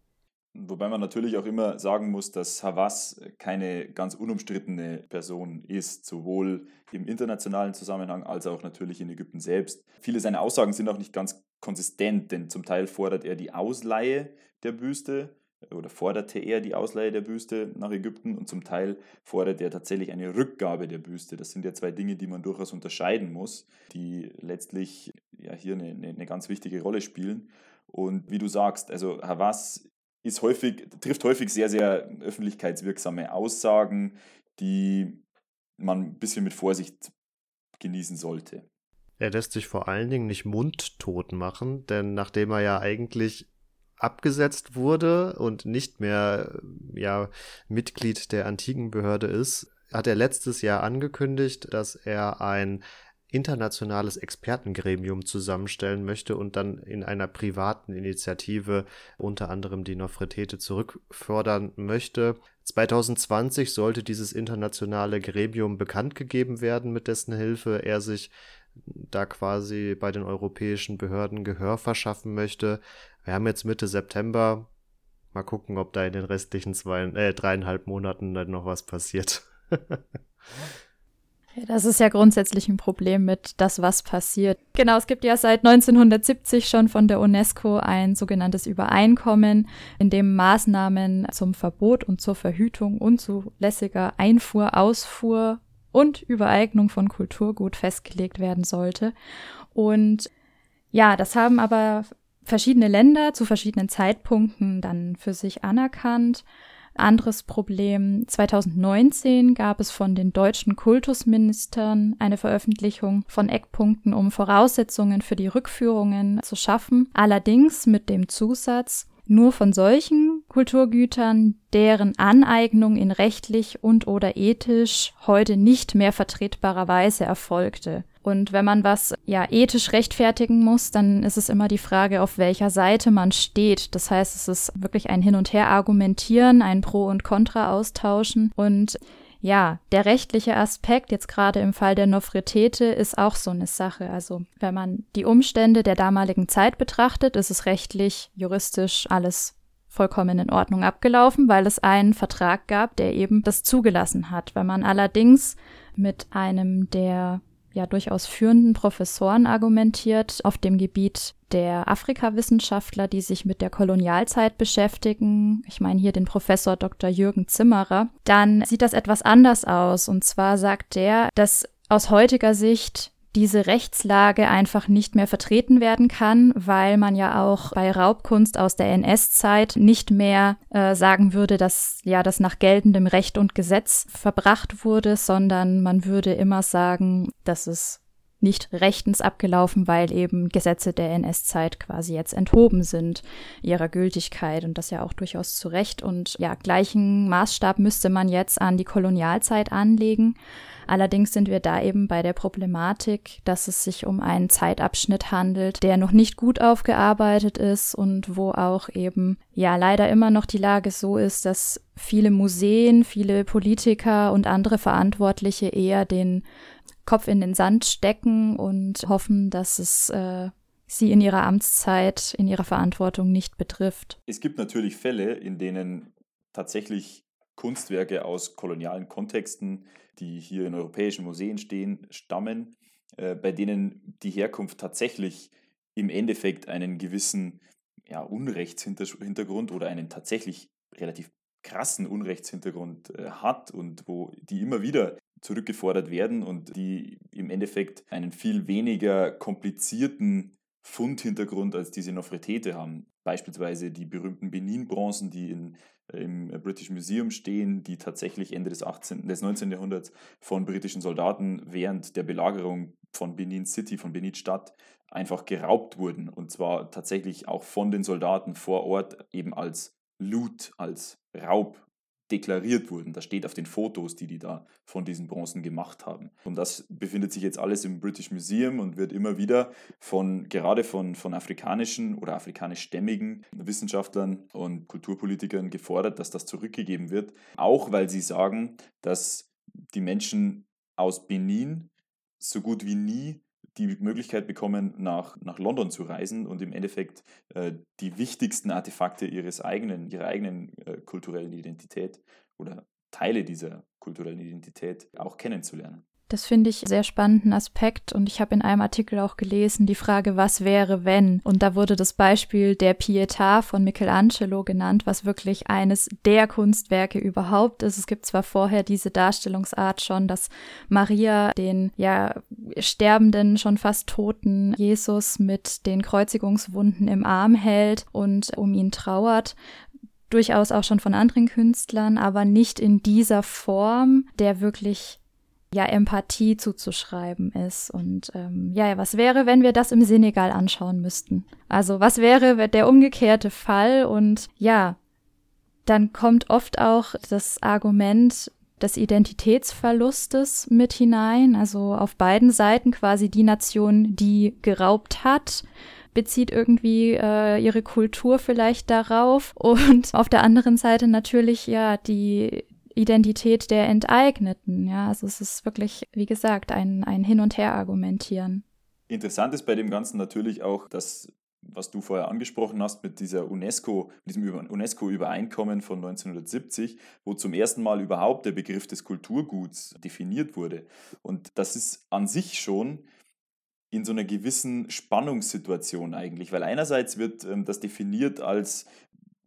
Wobei man natürlich auch immer sagen muss, dass Havas keine ganz unumstrittene Person ist, sowohl im internationalen Zusammenhang als auch natürlich in Ägypten selbst. Viele seiner Aussagen sind auch nicht ganz konsistent, denn zum Teil fordert er die Ausleihe der Büste oder forderte er die Ausleihe der Büste nach Ägypten und zum Teil fordert er tatsächlich eine Rückgabe der Büste. Das sind ja zwei Dinge, die man durchaus unterscheiden muss, die letztlich ja hier eine, eine ganz wichtige Rolle spielen. Und wie du sagst, also Havas ist häufig, trifft häufig sehr, sehr öffentlichkeitswirksame Aussagen, die man ein bisschen mit Vorsicht genießen sollte. Er lässt sich vor allen Dingen nicht mundtot machen, denn nachdem er ja eigentlich abgesetzt wurde und nicht mehr ja, Mitglied der antiken Behörde ist, hat er letztes Jahr angekündigt, dass er ein internationales Expertengremium zusammenstellen möchte und dann in einer privaten Initiative unter anderem die Nofretete zurückfordern möchte. 2020 sollte dieses internationale Gremium bekannt gegeben werden, mit dessen Hilfe er sich da quasi bei den europäischen Behörden Gehör verschaffen möchte. Wir haben jetzt Mitte September. Mal gucken, ob da in den restlichen zwei, äh, dreieinhalb Monaten dann noch was passiert. [LAUGHS] Das ist ja grundsätzlich ein Problem mit das, was passiert. Genau, es gibt ja seit 1970 schon von der UNESCO ein sogenanntes Übereinkommen, in dem Maßnahmen zum Verbot und zur Verhütung unzulässiger Einfuhr, Ausfuhr und Übereignung von Kulturgut festgelegt werden sollte. Und ja, das haben aber verschiedene Länder zu verschiedenen Zeitpunkten dann für sich anerkannt. Anderes Problem. 2019 gab es von den deutschen Kultusministern eine Veröffentlichung von Eckpunkten, um Voraussetzungen für die Rückführungen zu schaffen. Allerdings mit dem Zusatz, nur von solchen Kulturgütern, deren Aneignung in rechtlich und oder ethisch heute nicht mehr vertretbarer Weise erfolgte. Und wenn man was ja ethisch rechtfertigen muss, dann ist es immer die Frage, auf welcher Seite man steht. Das heißt, es ist wirklich ein Hin und Her argumentieren, ein Pro und Contra austauschen und ja, der rechtliche Aspekt, jetzt gerade im Fall der Nofretete, ist auch so eine Sache. Also, wenn man die Umstände der damaligen Zeit betrachtet, ist es rechtlich, juristisch alles vollkommen in Ordnung abgelaufen, weil es einen Vertrag gab, der eben das zugelassen hat. Wenn man allerdings mit einem der ja durchaus führenden Professoren argumentiert auf dem Gebiet der Afrikawissenschaftler, die sich mit der Kolonialzeit beschäftigen, ich meine hier den Professor Dr. Jürgen Zimmerer, dann sieht das etwas anders aus. Und zwar sagt der, dass aus heutiger Sicht diese Rechtslage einfach nicht mehr vertreten werden kann, weil man ja auch bei Raubkunst aus der NS-Zeit nicht mehr äh, sagen würde, dass ja das nach geltendem Recht und Gesetz verbracht wurde, sondern man würde immer sagen, dass es nicht rechtens abgelaufen, weil eben Gesetze der NS-Zeit quasi jetzt enthoben sind ihrer Gültigkeit und das ja auch durchaus zu Recht. Und ja, gleichen Maßstab müsste man jetzt an die Kolonialzeit anlegen. Allerdings sind wir da eben bei der Problematik, dass es sich um einen Zeitabschnitt handelt, der noch nicht gut aufgearbeitet ist und wo auch eben ja leider immer noch die Lage so ist, dass viele Museen, viele Politiker und andere Verantwortliche eher den Kopf in den Sand stecken und hoffen, dass es äh, sie in ihrer Amtszeit, in ihrer Verantwortung nicht betrifft. Es gibt natürlich Fälle, in denen tatsächlich Kunstwerke aus kolonialen Kontexten, die hier in europäischen Museen stehen, stammen, äh, bei denen die Herkunft tatsächlich im Endeffekt einen gewissen ja, Unrechtshintergrund oder einen tatsächlich relativ krassen Unrechtshintergrund äh, hat und wo die immer wieder zurückgefordert werden und die im Endeffekt einen viel weniger komplizierten Fundhintergrund als diese Nofretete haben. Beispielsweise die berühmten Benin-Bronzen, die in, im British Museum stehen, die tatsächlich Ende des, 18., des 19. Jahrhunderts von britischen Soldaten während der Belagerung von Benin City, von Benin Stadt, einfach geraubt wurden. Und zwar tatsächlich auch von den Soldaten vor Ort eben als Loot, als Raub deklariert wurden. Das steht auf den Fotos, die die da von diesen Bronzen gemacht haben. Und das befindet sich jetzt alles im British Museum und wird immer wieder von, gerade von, von afrikanischen oder afrikanischstämmigen Wissenschaftlern und Kulturpolitikern gefordert, dass das zurückgegeben wird. Auch weil sie sagen, dass die Menschen aus Benin so gut wie nie die Möglichkeit bekommen, nach, nach London zu reisen und im Endeffekt äh, die wichtigsten Artefakte ihres eigenen, ihrer eigenen äh, kulturellen Identität oder Teile dieser kulturellen Identität auch kennenzulernen. Das finde ich sehr spannenden Aspekt und ich habe in einem Artikel auch gelesen die Frage, was wäre wenn? Und da wurde das Beispiel der Pietà von Michelangelo genannt, was wirklich eines der Kunstwerke überhaupt ist. Es gibt zwar vorher diese Darstellungsart schon, dass Maria den ja sterbenden, schon fast toten Jesus mit den Kreuzigungswunden im Arm hält und um ihn trauert, durchaus auch schon von anderen Künstlern, aber nicht in dieser Form, der wirklich ja Empathie zuzuschreiben ist. Und ähm, ja, was wäre, wenn wir das im Senegal anschauen müssten? Also was wäre der umgekehrte Fall? Und ja, dann kommt oft auch das Argument des Identitätsverlustes mit hinein. Also auf beiden Seiten quasi die Nation, die geraubt hat, bezieht irgendwie äh, ihre Kultur vielleicht darauf und auf der anderen Seite natürlich ja die Identität der Enteigneten. Ja, also es ist wirklich, wie gesagt, ein, ein Hin- und Her-Argumentieren. Interessant ist bei dem Ganzen natürlich auch, dass was du vorher angesprochen hast mit dieser UNESCO, diesem UNESCO-Übereinkommen von 1970, wo zum ersten Mal überhaupt der Begriff des Kulturguts definiert wurde. Und das ist an sich schon in so einer gewissen Spannungssituation eigentlich, weil einerseits wird ähm, das definiert als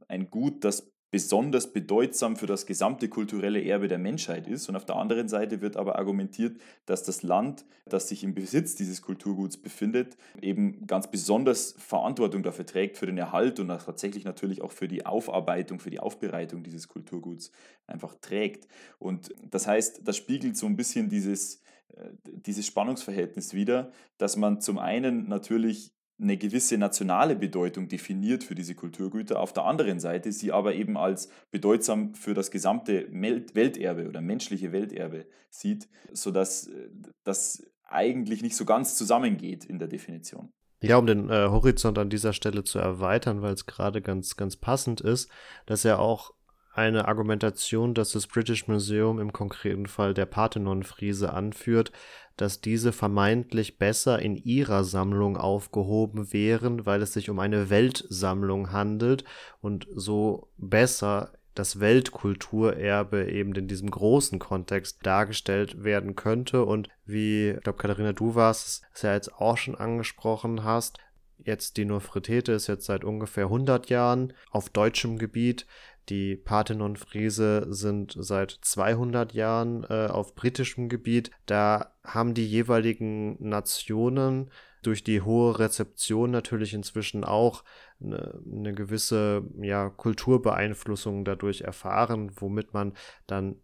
ein Gut, das besonders bedeutsam für das gesamte kulturelle Erbe der Menschheit ist. Und auf der anderen Seite wird aber argumentiert, dass das Land, das sich im Besitz dieses Kulturguts befindet, eben ganz besonders Verantwortung dafür trägt, für den Erhalt und tatsächlich natürlich auch für die Aufarbeitung, für die Aufbereitung dieses Kulturguts einfach trägt. Und das heißt, das spiegelt so ein bisschen dieses, äh, dieses Spannungsverhältnis wider, dass man zum einen natürlich eine gewisse nationale Bedeutung definiert für diese Kulturgüter, auf der anderen Seite sie aber eben als bedeutsam für das gesamte Welterbe oder menschliche Welterbe sieht, sodass äh, das eigentlich nicht so ganz zusammengeht in der Definition. Ja, um den äh, Horizont an dieser Stelle zu erweitern, weil es gerade ganz, ganz passend ist, dass er auch eine Argumentation, dass das British Museum im konkreten Fall der Parthenon-Friese anführt, dass diese vermeintlich besser in ihrer Sammlung aufgehoben wären, weil es sich um eine Weltsammlung handelt und so besser das Weltkulturerbe eben in diesem großen Kontext dargestellt werden könnte. Und wie, ich glaube, Katharina, du warst es ja jetzt auch schon angesprochen hast, jetzt die Nofretete ist jetzt seit ungefähr 100 Jahren auf deutschem Gebiet. Die Parthenon-Friese sind seit 200 Jahren äh, auf britischem Gebiet. Da haben die jeweiligen Nationen durch die hohe Rezeption natürlich inzwischen auch eine, eine gewisse ja, Kulturbeeinflussung dadurch erfahren, womit man dann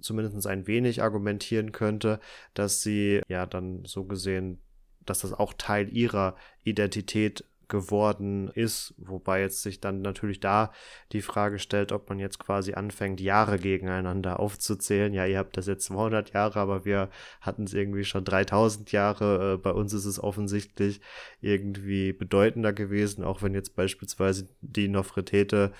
zumindest ein wenig argumentieren könnte, dass sie ja dann so gesehen, dass das auch Teil ihrer Identität geworden ist, wobei jetzt sich dann natürlich da die Frage stellt, ob man jetzt quasi anfängt, Jahre gegeneinander aufzuzählen. Ja, ihr habt das jetzt 200 Jahre, aber wir hatten es irgendwie schon 3000 Jahre. Äh, bei uns ist es offensichtlich irgendwie bedeutender gewesen, auch wenn jetzt beispielsweise die Nofretete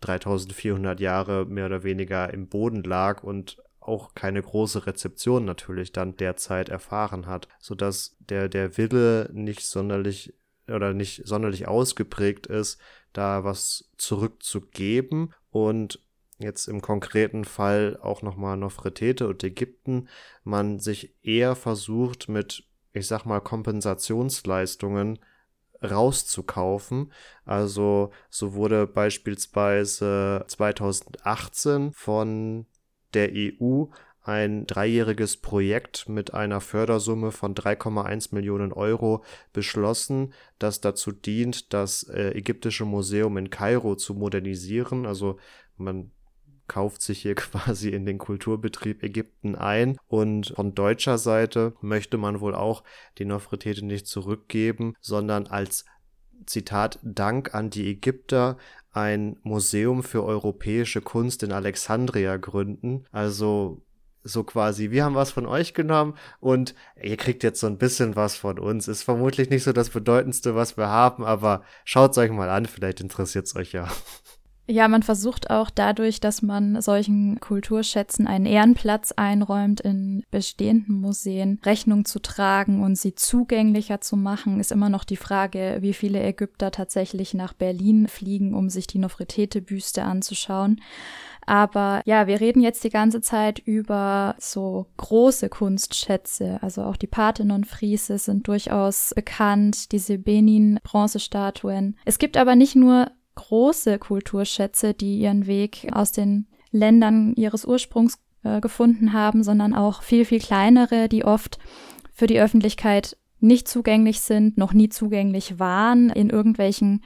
3400 Jahre mehr oder weniger im Boden lag und auch keine große Rezeption natürlich dann derzeit erfahren hat, sodass der, der Wille nicht sonderlich oder nicht sonderlich ausgeprägt ist, da was zurückzugeben und jetzt im konkreten Fall auch nochmal Nofretete und Ägypten, man sich eher versucht mit, ich sag mal, Kompensationsleistungen rauszukaufen. Also so wurde beispielsweise 2018 von der EU ein dreijähriges Projekt mit einer Fördersumme von 3,1 Millionen Euro beschlossen, das dazu dient, das äh, ägyptische Museum in Kairo zu modernisieren. Also man kauft sich hier [LAUGHS] quasi in den Kulturbetrieb Ägypten ein und von deutscher Seite möchte man wohl auch die Nofretete nicht zurückgeben, sondern als Zitat Dank an die Ägypter ein Museum für europäische Kunst in Alexandria gründen. Also so quasi, wir haben was von euch genommen und ihr kriegt jetzt so ein bisschen was von uns. Ist vermutlich nicht so das Bedeutendste, was wir haben, aber schaut es euch mal an, vielleicht interessiert es euch ja. Ja, man versucht auch dadurch, dass man solchen Kulturschätzen einen Ehrenplatz einräumt in bestehenden Museen, Rechnung zu tragen und sie zugänglicher zu machen, ist immer noch die Frage, wie viele Ägypter tatsächlich nach Berlin fliegen, um sich die Nofretete-Büste anzuschauen. Aber ja, wir reden jetzt die ganze Zeit über so große Kunstschätze. Also auch die Parthenon-Friese sind durchaus bekannt, diese Benin-Bronzestatuen. Es gibt aber nicht nur große Kulturschätze, die ihren Weg aus den Ländern ihres Ursprungs äh, gefunden haben, sondern auch viel, viel kleinere, die oft für die Öffentlichkeit nicht zugänglich sind, noch nie zugänglich waren, in irgendwelchen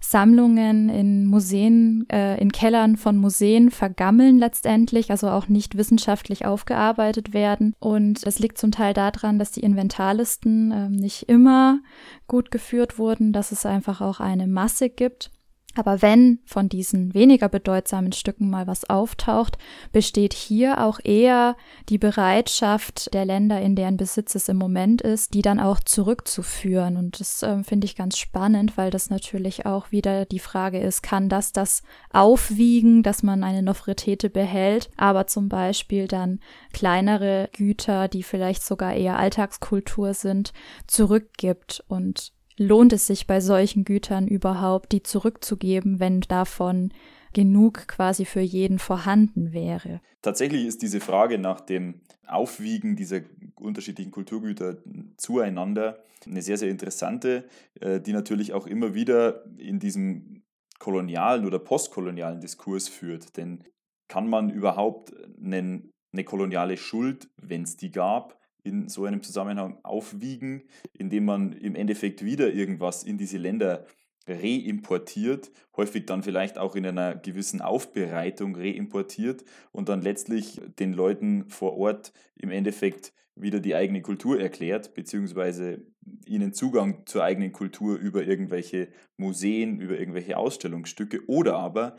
Sammlungen, in Museen, äh, in Kellern von Museen vergammeln letztendlich, also auch nicht wissenschaftlich aufgearbeitet werden. Und es liegt zum Teil daran, dass die Inventarlisten äh, nicht immer gut geführt wurden, dass es einfach auch eine Masse gibt. Aber wenn von diesen weniger bedeutsamen Stücken mal was auftaucht, besteht hier auch eher die Bereitschaft der Länder, in deren Besitz es im Moment ist, die dann auch zurückzuführen. Und das äh, finde ich ganz spannend, weil das natürlich auch wieder die Frage ist, kann das das aufwiegen, dass man eine Nofretete behält, aber zum Beispiel dann kleinere Güter, die vielleicht sogar eher Alltagskultur sind, zurückgibt und lohnt es sich bei solchen Gütern überhaupt, die zurückzugeben, wenn davon genug quasi für jeden vorhanden wäre? Tatsächlich ist diese Frage nach dem Aufwiegen dieser unterschiedlichen Kulturgüter zueinander eine sehr, sehr interessante, äh, die natürlich auch immer wieder in diesem kolonialen oder postkolonialen Diskurs führt. Denn kann man überhaupt einen, eine koloniale Schuld, wenn es die gab, in so einem Zusammenhang aufwiegen, indem man im Endeffekt wieder irgendwas in diese Länder reimportiert, häufig dann vielleicht auch in einer gewissen Aufbereitung reimportiert und dann letztlich den Leuten vor Ort im Endeffekt wieder die eigene Kultur erklärt, beziehungsweise ihnen Zugang zur eigenen Kultur über irgendwelche Museen, über irgendwelche Ausstellungsstücke oder aber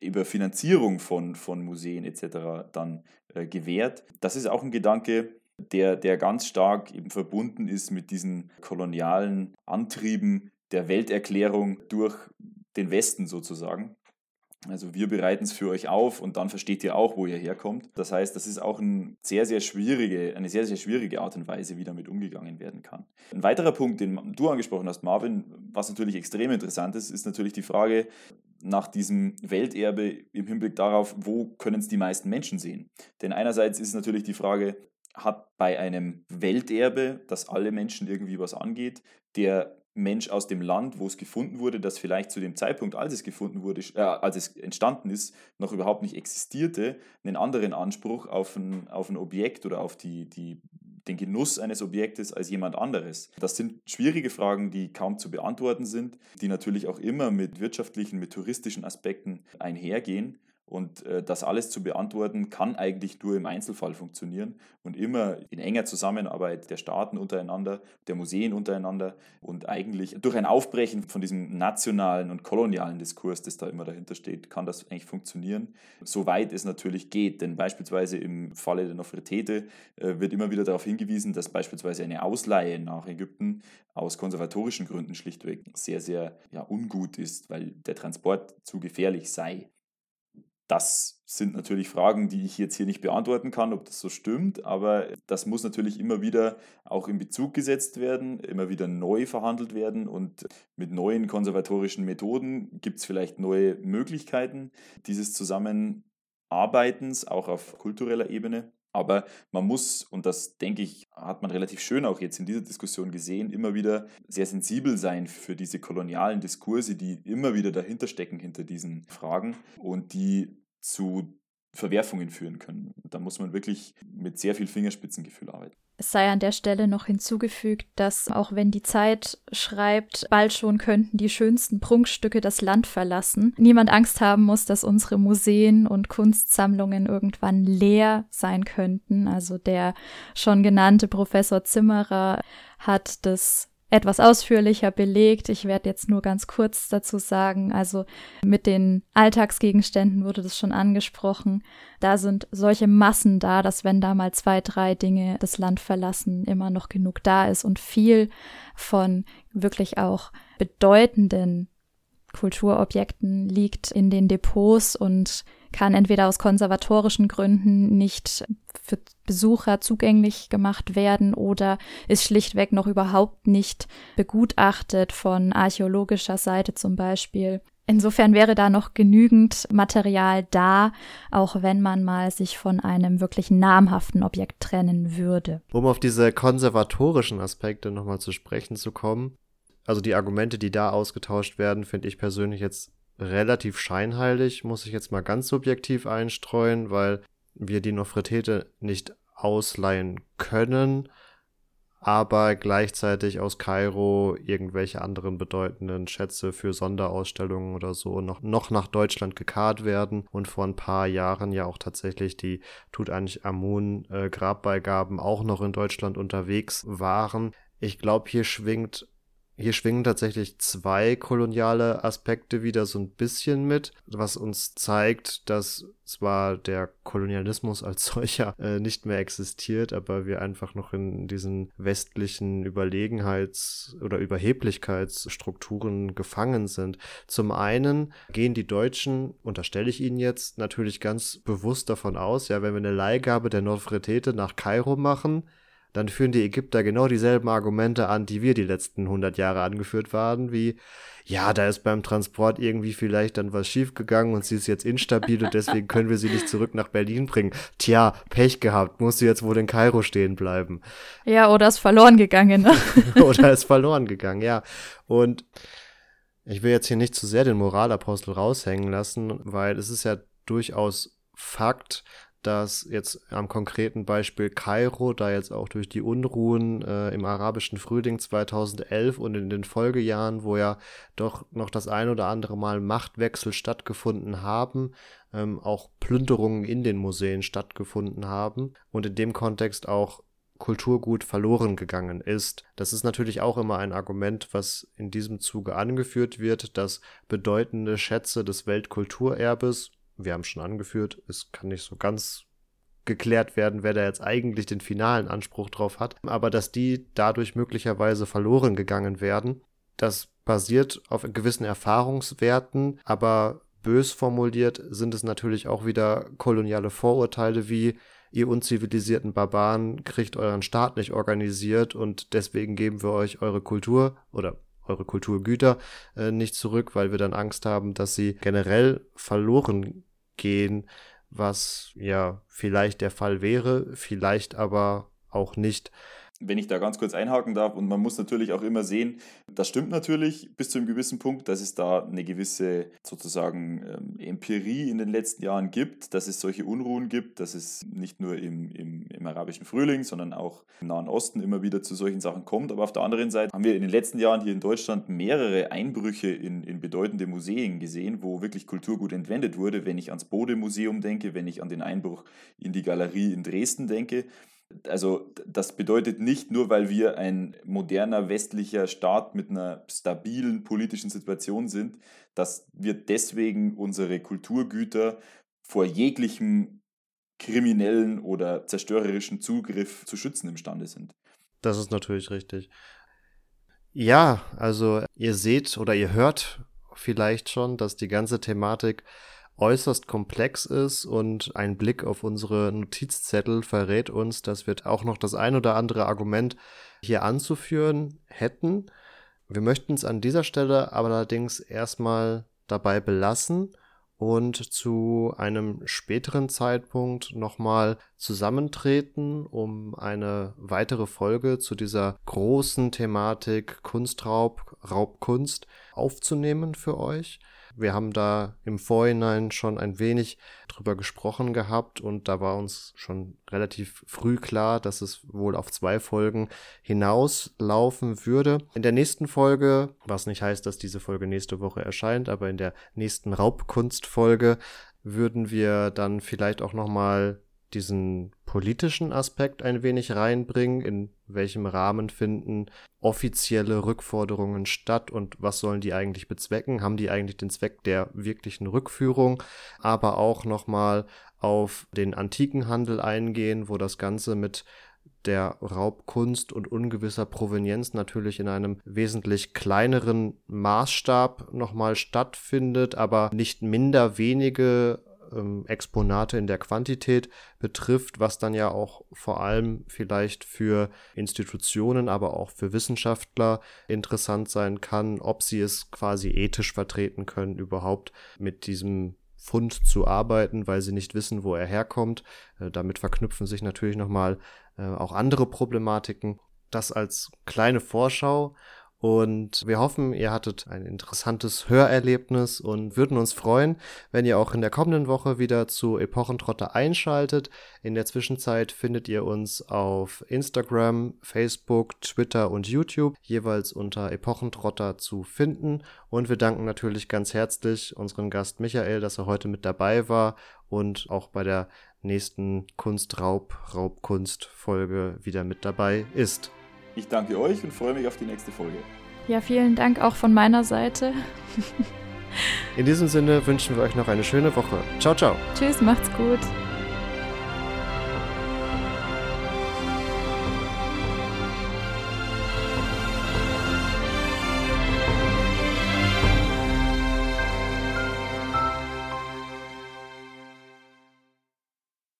über Finanzierung von, von Museen etc. dann äh, gewährt. Das ist auch ein Gedanke, der, der ganz stark eben verbunden ist mit diesen kolonialen Antrieben der Welterklärung durch den Westen sozusagen. Also wir bereiten es für euch auf und dann versteht ihr auch, wo ihr herkommt. Das heißt, das ist auch ein sehr, sehr schwierige, eine sehr, sehr schwierige Art und Weise, wie damit umgegangen werden kann. Ein weiterer Punkt, den du angesprochen hast, Marvin, was natürlich extrem interessant ist, ist natürlich die Frage nach diesem Welterbe im Hinblick darauf, wo können es die meisten Menschen sehen. Denn einerseits ist natürlich die Frage, hat bei einem Welterbe, das alle Menschen irgendwie was angeht, der Mensch aus dem Land, wo es gefunden wurde, das vielleicht zu dem Zeitpunkt, als es gefunden wurde, äh, als es entstanden ist, noch überhaupt nicht existierte, einen anderen Anspruch auf ein, auf ein Objekt oder auf die, die, den Genuss eines Objektes als jemand anderes. Das sind schwierige Fragen, die kaum zu beantworten sind, die natürlich auch immer mit wirtschaftlichen, mit touristischen Aspekten einhergehen. Und äh, das alles zu beantworten, kann eigentlich nur im Einzelfall funktionieren und immer in enger Zusammenarbeit der Staaten untereinander, der Museen untereinander und eigentlich durch ein Aufbrechen von diesem nationalen und kolonialen Diskurs, das da immer dahinter steht, kann das eigentlich funktionieren, soweit es natürlich geht. Denn beispielsweise im Falle der Nofretete äh, wird immer wieder darauf hingewiesen, dass beispielsweise eine Ausleihe nach Ägypten aus konservatorischen Gründen schlichtweg sehr, sehr ja, ungut ist, weil der Transport zu gefährlich sei. Das sind natürlich Fragen, die ich jetzt hier nicht beantworten kann, ob das so stimmt, aber das muss natürlich immer wieder auch in Bezug gesetzt werden, immer wieder neu verhandelt werden und mit neuen konservatorischen Methoden gibt es vielleicht neue Möglichkeiten dieses Zusammenarbeitens, auch auf kultureller Ebene. Aber man muss, und das denke ich, hat man relativ schön auch jetzt in dieser Diskussion gesehen, immer wieder sehr sensibel sein für diese kolonialen Diskurse, die immer wieder dahinter stecken, hinter diesen Fragen und die zu Verwerfungen führen können. Da muss man wirklich mit sehr viel Fingerspitzengefühl arbeiten. Es sei an der Stelle noch hinzugefügt, dass auch wenn die Zeit schreibt, bald schon könnten die schönsten Prunkstücke das Land verlassen, niemand Angst haben muss, dass unsere Museen und Kunstsammlungen irgendwann leer sein könnten. Also der schon genannte Professor Zimmerer hat das etwas ausführlicher belegt. Ich werde jetzt nur ganz kurz dazu sagen, also mit den Alltagsgegenständen wurde das schon angesprochen. Da sind solche Massen da, dass wenn da mal zwei, drei Dinge das Land verlassen, immer noch genug da ist und viel von wirklich auch bedeutenden Kulturobjekten liegt in den Depots und kann entweder aus konservatorischen Gründen nicht für Besucher zugänglich gemacht werden oder ist schlichtweg noch überhaupt nicht begutachtet von archäologischer Seite zum Beispiel. Insofern wäre da noch genügend Material da, auch wenn man mal sich von einem wirklich namhaften Objekt trennen würde. Um auf diese konservatorischen Aspekte nochmal zu sprechen zu kommen, also die Argumente, die da ausgetauscht werden, finde ich persönlich jetzt relativ scheinheilig, muss ich jetzt mal ganz subjektiv einstreuen, weil wir die Nofretete nicht ausleihen können, aber gleichzeitig aus Kairo irgendwelche anderen bedeutenden Schätze für Sonderausstellungen oder so noch, noch nach Deutschland gekarrt werden und vor ein paar Jahren ja auch tatsächlich die Tutanchamun äh, auch noch in Deutschland unterwegs waren. Ich glaube, hier schwingt hier schwingen tatsächlich zwei koloniale Aspekte wieder so ein bisschen mit, was uns zeigt, dass zwar der Kolonialismus als [LAUGHS] solcher äh, nicht mehr existiert, aber wir einfach noch in diesen westlichen Überlegenheits- oder Überheblichkeitsstrukturen gefangen sind. Zum einen gehen die Deutschen, unterstelle ich Ihnen jetzt, natürlich ganz bewusst davon aus, ja, wenn wir eine Leihgabe der Nofretete nach Kairo machen, dann führen die Ägypter genau dieselben Argumente an, die wir die letzten 100 Jahre angeführt waren, wie, ja, da ist beim Transport irgendwie vielleicht dann was schiefgegangen und sie ist jetzt instabil und deswegen können wir sie nicht zurück nach Berlin bringen. Tja, Pech gehabt, muss sie jetzt wohl in Kairo stehen bleiben. Ja, oder ist verloren gegangen. Ne? [LAUGHS] oder ist verloren gegangen, ja. Und ich will jetzt hier nicht zu sehr den Moralapostel raushängen lassen, weil es ist ja durchaus Fakt, dass jetzt am konkreten Beispiel Kairo, da jetzt auch durch die Unruhen äh, im arabischen Frühling 2011 und in den Folgejahren, wo ja doch noch das ein oder andere Mal Machtwechsel stattgefunden haben, ähm, auch Plünderungen in den Museen stattgefunden haben und in dem Kontext auch Kulturgut verloren gegangen ist. Das ist natürlich auch immer ein Argument, was in diesem Zuge angeführt wird, dass bedeutende Schätze des Weltkulturerbes wir haben schon angeführt, es kann nicht so ganz geklärt werden, wer da jetzt eigentlich den finalen Anspruch drauf hat, aber dass die dadurch möglicherweise verloren gegangen werden, das basiert auf gewissen Erfahrungswerten, aber bös formuliert sind es natürlich auch wieder koloniale Vorurteile wie ihr unzivilisierten Barbaren kriegt euren Staat nicht organisiert und deswegen geben wir euch eure Kultur oder eure Kulturgüter äh, nicht zurück, weil wir dann Angst haben, dass sie generell verloren gehen, was ja vielleicht der Fall wäre, vielleicht aber auch nicht wenn ich da ganz kurz einhaken darf, und man muss natürlich auch immer sehen, das stimmt natürlich bis zu einem gewissen Punkt, dass es da eine gewisse sozusagen ähm, Empirie in den letzten Jahren gibt, dass es solche Unruhen gibt, dass es nicht nur im, im, im arabischen Frühling, sondern auch im Nahen Osten immer wieder zu solchen Sachen kommt. Aber auf der anderen Seite haben wir in den letzten Jahren hier in Deutschland mehrere Einbrüche in, in bedeutende Museen gesehen, wo wirklich Kulturgut entwendet wurde. Wenn ich ans Bode-Museum denke, wenn ich an den Einbruch in die Galerie in Dresden denke, also das bedeutet nicht nur, weil wir ein moderner westlicher Staat mit einer stabilen politischen Situation sind, dass wir deswegen unsere Kulturgüter vor jeglichem kriminellen oder zerstörerischen Zugriff zu schützen imstande sind. Das ist natürlich richtig. Ja, also ihr seht oder ihr hört vielleicht schon, dass die ganze Thematik äußerst komplex ist und ein Blick auf unsere Notizzettel verrät uns, dass wir auch noch das ein oder andere Argument hier anzuführen hätten. Wir möchten es an dieser Stelle aber allerdings erstmal dabei belassen und zu einem späteren Zeitpunkt nochmal zusammentreten, um eine weitere Folge zu dieser großen Thematik Kunstraub, Raubkunst aufzunehmen für euch. Wir haben da im Vorhinein schon ein wenig drüber gesprochen gehabt und da war uns schon relativ früh klar, dass es wohl auf zwei Folgen hinauslaufen würde. In der nächsten Folge, was nicht heißt, dass diese Folge nächste Woche erscheint, aber in der nächsten Raubkunstfolge würden wir dann vielleicht auch noch mal diesen politischen Aspekt ein wenig reinbringen, in welchem Rahmen finden offizielle Rückforderungen statt und was sollen die eigentlich bezwecken? Haben die eigentlich den Zweck der wirklichen Rückführung? Aber auch nochmal auf den antiken Handel eingehen, wo das Ganze mit der Raubkunst und ungewisser Provenienz natürlich in einem wesentlich kleineren Maßstab nochmal stattfindet, aber nicht minder wenige ähm, Exponate in der Quantität betrifft, was dann ja auch vor allem vielleicht für Institutionen, aber auch für Wissenschaftler interessant sein kann, ob sie es quasi ethisch vertreten können, überhaupt mit diesem Fund zu arbeiten, weil sie nicht wissen, wo er herkommt. Äh, damit verknüpfen sich natürlich nochmal äh, auch andere Problematiken. Das als kleine Vorschau und wir hoffen, ihr hattet ein interessantes Hörerlebnis und würden uns freuen, wenn ihr auch in der kommenden Woche wieder zu Epochentrotter einschaltet. In der Zwischenzeit findet ihr uns auf Instagram, Facebook, Twitter und YouTube jeweils unter Epochentrotter zu finden. Und wir danken natürlich ganz herzlich unserem Gast Michael, dass er heute mit dabei war und auch bei der nächsten Kunstraub, Raubkunst-Folge wieder mit dabei ist. Ich danke euch und freue mich auf die nächste Folge. Ja, vielen Dank auch von meiner Seite. In diesem Sinne wünschen wir euch noch eine schöne Woche. Ciao, ciao. Tschüss, macht's gut.